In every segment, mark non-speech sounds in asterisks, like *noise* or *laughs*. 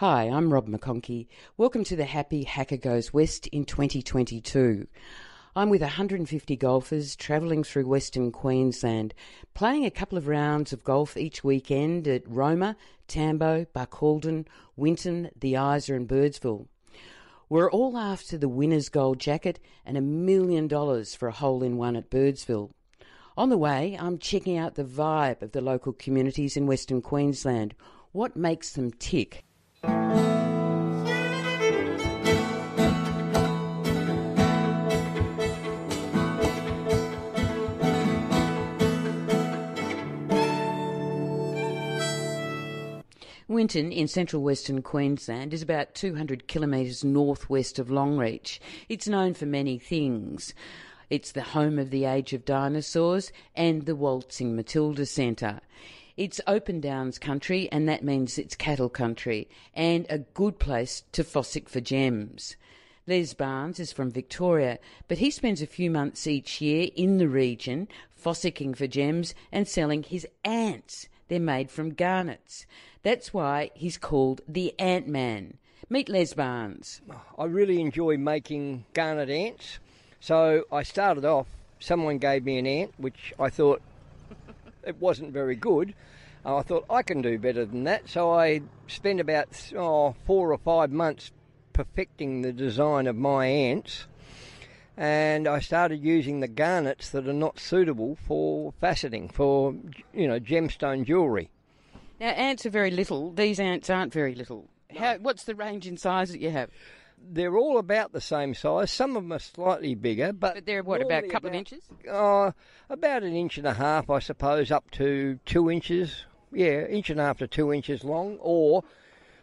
Hi, I'm Rob McConkie. Welcome to the Happy Hacker Goes West in 2022. I'm with 150 golfers travelling through Western Queensland, playing a couple of rounds of golf each weekend at Roma, Tambo, Barcaldine, Winton, the Isa, and Birdsville. We're all after the winner's gold jacket and a million dollars for a hole in one at Birdsville. On the way, I'm checking out the vibe of the local communities in Western Queensland. What makes them tick? Winton in central western Queensland is about 200 kilometres northwest of Longreach. It's known for many things. It's the home of the Age of Dinosaurs and the Waltzing Matilda Centre. It's open downs country, and that means it's cattle country, and a good place to fossick for gems. Les Barnes is from Victoria, but he spends a few months each year in the region fossicking for gems and selling his ants. They're made from garnets. That's why he's called the Ant Man. Meet Les Barnes. I really enjoy making garnet ants. So I started off, someone gave me an ant, which I thought it wasn't very good. Uh, I thought I can do better than that. So I spent about oh, four or five months perfecting the design of my ants. And I started using the garnets that are not suitable for faceting, for, you know, gemstone jewellery. Now, ants are very little. These ants aren't very little. How, what's the range in size that you have? They're all about the same size. Some of them are slightly bigger, but, But they're what, about a couple of inches? Uh, about an inch and a half, I suppose, up to two inches. Yeah, inch and a half to two inches long, or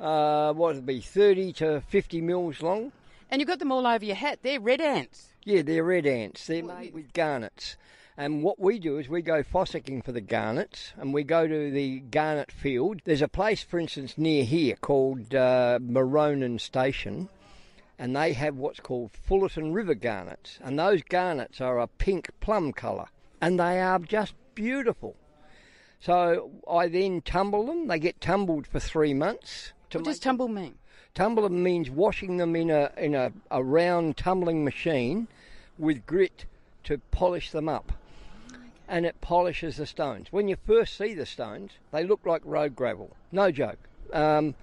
uh, what would be, 30 to 50 mils long. And you've got them all over your hat. They're red ants. Yeah, they're red ants. They're made with garnets. And what we do is we go fossicking for the garnets, and we go to the garnet field. There's a place, for instance, near here called uh, Maronan Station, and they have what's called Fullarton River garnets, and those garnets are a pink plum colour, and they are just beautiful. So I then tumble them. They get tumbled for three months. What does tumble mean? Tumble them means washing them in a in a, a round tumbling machine with grit to polish them up. And it polishes the stones. When you first see the stones, they look like road gravel. No joke. Um,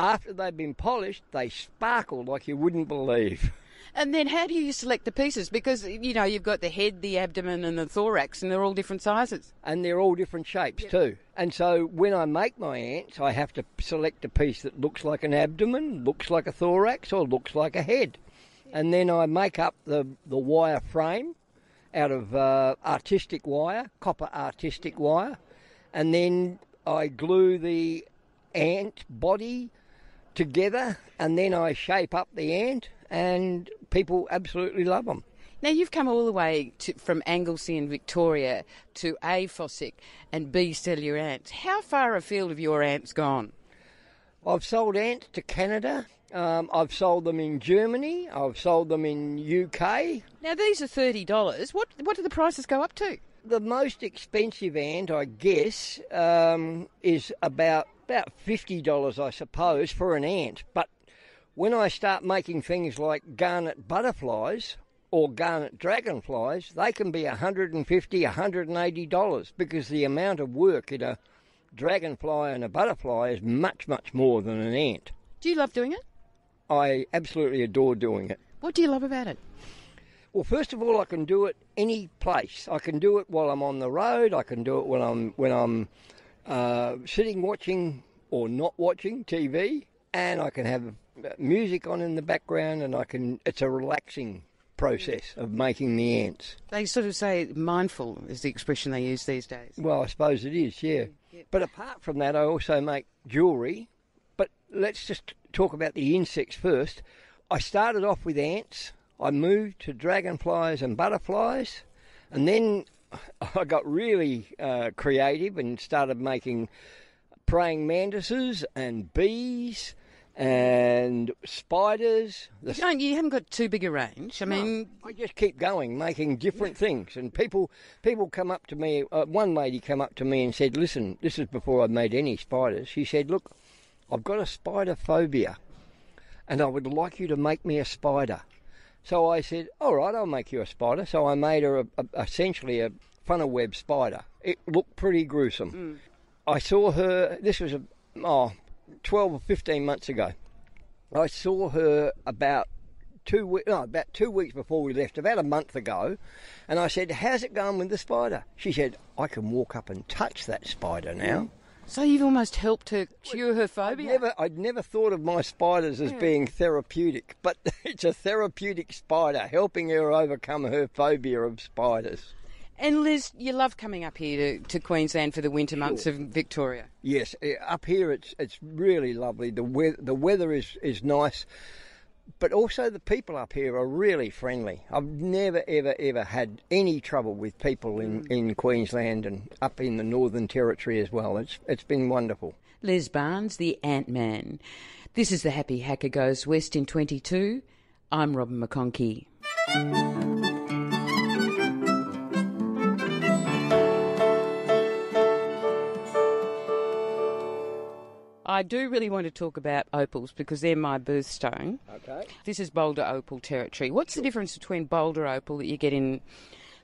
after they've been polished, they sparkle like you wouldn't believe. And then how do you select the pieces? Because, you know, you've got the head, the abdomen, and the thorax, and they're all different sizes. and they're all different shapes too. And so when I make my ants, I have to select a piece that looks like an abdomen, looks like a thorax, or looks like a head. And then I make up the, the wire frame out of uh, artistic wire, copper artistic wire, and then I glue the ant body together, and then I shape up the ant, and people absolutely love them. Now, you've come all the way to, from Anglesea in Victoria to A, Fossick, and B, sell your ants. How far afield have your ants gone? I've sold ants to Canada. Um, I've sold them in Germany. I've sold them in UK. Now, these are $30. What, what do the prices go up to? The most expensive ant, I guess, um, is about about fifty dollars, I suppose, for an ant. But when I start making things like garnet butterflies or garnet dragonflies, they can be $150, 180 dollars because the amount of work in a dragonfly and a butterfly is much, much more than an ant. Do you love doing it? I absolutely adore doing it. What do you love about it? Well, first of all, I can do it any place. I can do it while I'm on the road. I can do it when I'm when I'm uh, sitting watching or not watching TV, and I can have uh, music on in the background, and I can. It's a relaxing process of making the ants. They sort of say mindful is the expression they use these days. Well, I suppose it is, yeah. But apart from that, I also make jewellery. But let's just talk about the insects first. I started off with ants. I moved to dragonflies and butterflies, and then *laughs* I got really uh, creative and started making praying mantises and bees and spiders. The You, don't, you haven't got too big a range. I mean, I just keep going, making different things, and people people come up to me. Uh, one lady came up to me and said, "Listen, this is before I made any spiders." She said, "Look, I've got a spider phobia, and I would like you to make me a spider. So I said, all right, I'll make you a spider. So I made her a, a, essentially a funnel web spider. It looked pretty gruesome. Mm. I saw her, this was a, oh, 12 or 15 months ago. I saw her about two weeks, no, about two weeks before we left, about a month ago, and I said, "How's it going with the spider?" She said, "I can walk up and touch that spider now." So you've almost helped her cure her I'd phobia. never, I'd never thought of my spiders as being therapeutic, but *laughs* it's a therapeutic spider helping her overcome her phobia of spiders. And Liz, you love coming up here to, to Queensland for the winter months of Victoria. Yes, eh, up here it's it's really lovely. The weather the weather is is nice, but also the people up here are really friendly. I've never ever ever had any trouble with people in, mm. in Queensland and up in the Northern Territory as well. It's it's been wonderful. Les Barnes, the Ant Man. This is the Happy Hacker Goes West in 22. I'm Robin McConkie. I do really want to talk about opals because they're my birthstone. Okay. This is Boulder opal territory. What's the difference between Boulder opal that you get in,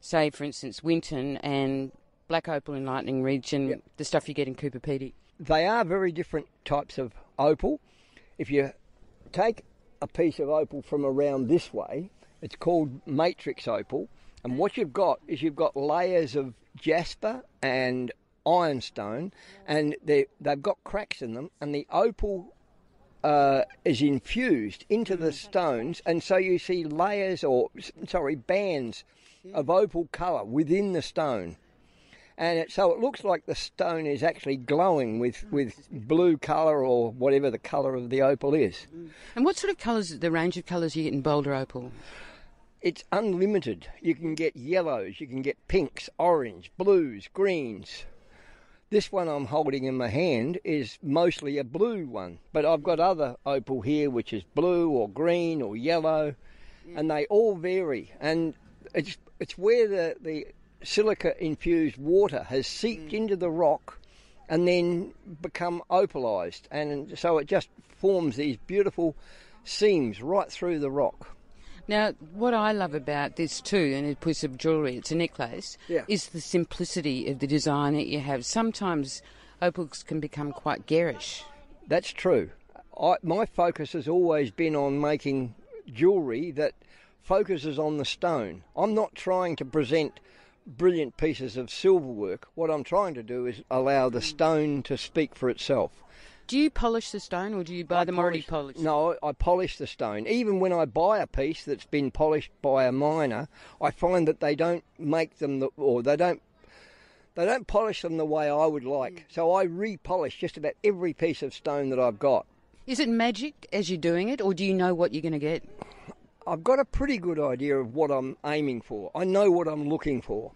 say, for instance, Winton and black opal in Lightning Ridge and Yep. the stuff you get in Coober Pedy? They are very different types of opal. If you take a piece of opal from around this way, it's called matrix opal. And what you've got is you've got layers of jasper and ironstone, and they, they've got cracks in them, and the opal uh, is infused into the stones, and so you see layers or, sorry, bands of opal colour within the stone and it, so it looks like the stone is actually glowing with, with blue colour or whatever the colour of the opal is. And what sort of colours, the range of colours you get in Boulder opal? It's unlimited. You can get yellows, you can get pinks, orange, blues, greens. This one I'm holding in my hand is mostly a blue one, but I've got other opal here which is blue or green or yellow, mm. and they all vary. And it's it's where the, the silica infused water has seeped mm. into the rock and then become opalized, and so it just forms these beautiful seams right through the rock. Now, what I love about this too, and a piece of jewellery, it's a necklace, Yeah. is the simplicity of the design that you have. Sometimes opals can become quite garish. That's true. I, my focus has always been on making jewellery that focuses on the stone. I'm not trying to present brilliant pieces of silver work. What I'm trying to do is allow the stone to speak for itself. Do you polish the stone or do you buy them already polished? No, I polish the stone. Even when I buy a piece that's been polished by a miner, I find that they don't make them the, or they don't they don't polish them the way I would like. So I repolish just about every piece of stone that I've got. Is it magic as you're doing it or do you know what you're going to get? I've got a pretty good idea of what I'm aiming for. I know what I'm looking for.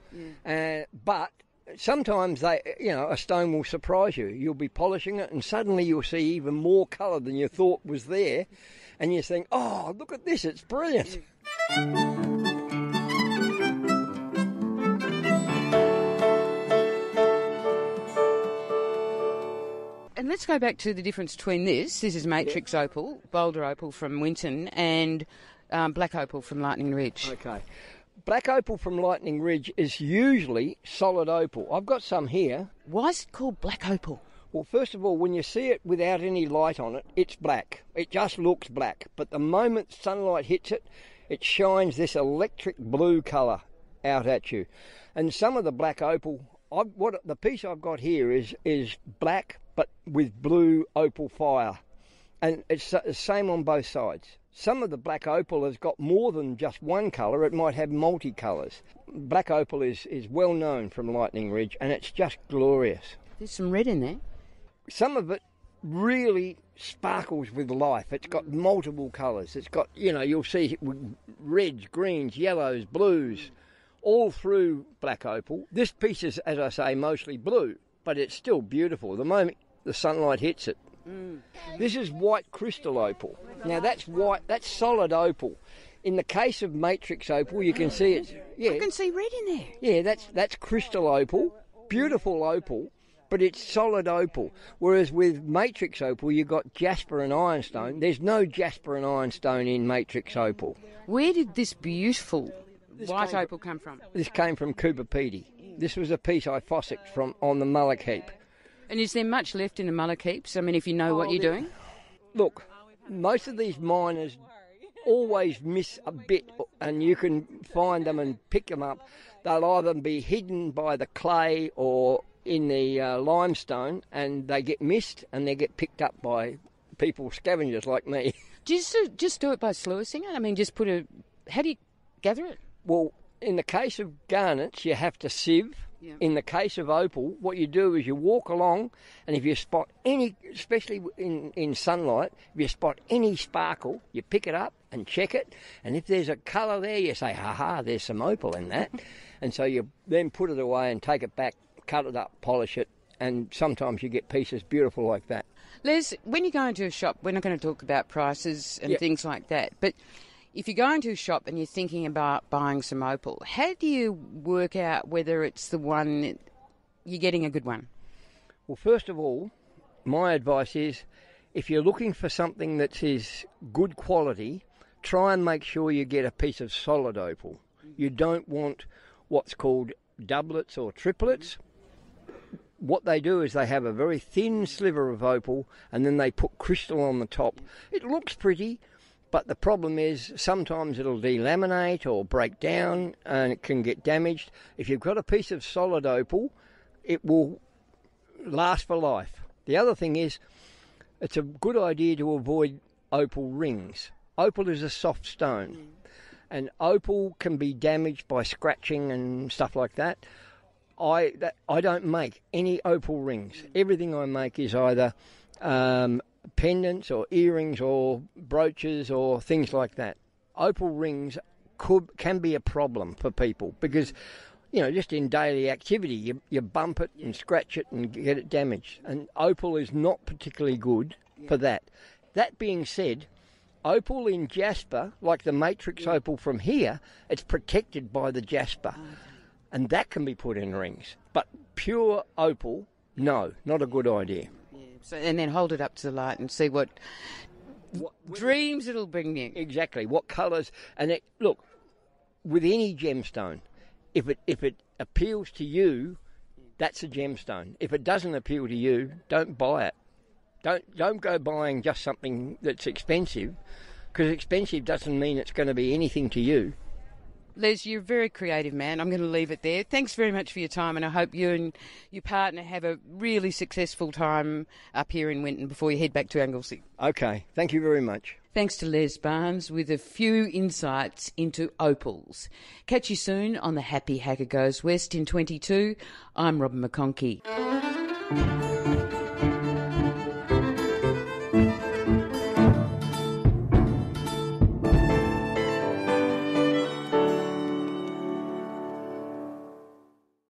Uh, but sometimes they, you know, a stone will surprise you. You'll be polishing it, and suddenly you'll see even more colour than you thought was there, and you think, "Oh, look at this! It's brilliant." And let's go back to the difference between this. This is Matrix Opal, Boulder Opal from Winton, and um, Black Opal from Lightning Ridge. Okay. Black opal from Lightning Ridge is usually solid opal. I've got some here. Why is it called Black Opal? Well, first of all, when you see it without any light on it, it's black. It just looks black. But the moment sunlight hits it, it shines this electric blue colour out at you. And some of the black opal, I've, what the piece I've got here is is black but with blue opal fire, and it's the same on both sides. Some of the black opal has got more than just one colour, it might have multicolours. Black opal is, is well known from Lightning Ridge and it's just glorious There's some red in there. some of it really sparkles with life. It's got multiple colours. It's got, you know, you'll see reds, greens, yellows, blues, all through black opal. This piece is, as I say, mostly blue, but it's still beautiful. The moment the sunlight hits it. This is white crystal opal. Now that's white, that's solid opal. In the case of matrix opal, you can see it's yeah, I can see red in there. yeah, that's that's crystal opal, beautiful opal, but it's solid opal. Whereas with matrix opal, you've got jasper and ironstone. There's no jasper and ironstone in matrix opal. Where did this beautiful white opal come from? This came from Coober Pedy. This was a piece I fossicked from on the mullock heap. And is there much left in the mullock heaps? I mean, if you know what Oh, you're doing? Look, most of these miners always miss a bit, and you can find them and pick them up. They'll either be hidden by the clay or in the uh, limestone, and they get missed and they get picked up by people, scavengers like me. *laughs* Just, just do it by sluicing it? I mean, just put a. How do you gather it? Well, in the case of garnets, you have to sieve. Yeah. In the case of opal, what you do is you walk along, and if you spot any, especially in, in sunlight, if you spot any sparkle, you pick it up and check it. And if there's a colour there, you say, ha ha, there's some opal in that. *laughs* and so you then put it away and take it back, cut it up, polish it, and sometimes you get pieces beautiful like that. Les, when you go into a shop, we're not going to talk about prices and Yeah. things like that, but if you go into a shop and you're thinking about buying some opal, how do you work out whether it's the one you're getting a good one? Well, first of all, my advice is if you're looking for something that is good quality, try and make sure you get a piece of solid opal. You don't want what's called doublets or triplets. What they do is they have a very thin sliver of opal and then they put crystal on the top. It looks pretty, but the problem is sometimes it'll delaminate or break down and it can get damaged. If you've got a piece of solid opal, it will last for life. The other thing is, it's a good idea to avoid opal rings. Opal is a soft stone, and opal can be damaged by scratching and stuff like that. I that, I don't make any opal rings. Everything I make is either um, pendants or earrings or brooches or things like that. Opal rings could can be a problem for people because you know just in daily activity you, you bump it and scratch it and get it damaged. And opal is not particularly good for that. That being said opal in jasper like the matrix opal from here it's protected by the jasper. And that can be put in rings. But pure opal no not a good idea So, and then hold it up to the light and see what dreams it'll bring you. Exactly. What colours? And it, look, with any gemstone, if it if it appeals to you, that's a gemstone. If it doesn't appeal to you, don't buy it. Don't don't go buying just something that's expensive, because expensive doesn't mean it's going to be anything to you. Les, you're a very creative man. I'm going to leave it there. Thanks very much for your time, and I hope you and your partner have a really successful time up here in Winton before you head back to Anglesea. Okay. Thank you very much. Thanks to Les Barnes with a few insights into opals. Catch you soon on the Happy Hacker Goes West in 22. I'm Robin McConkey.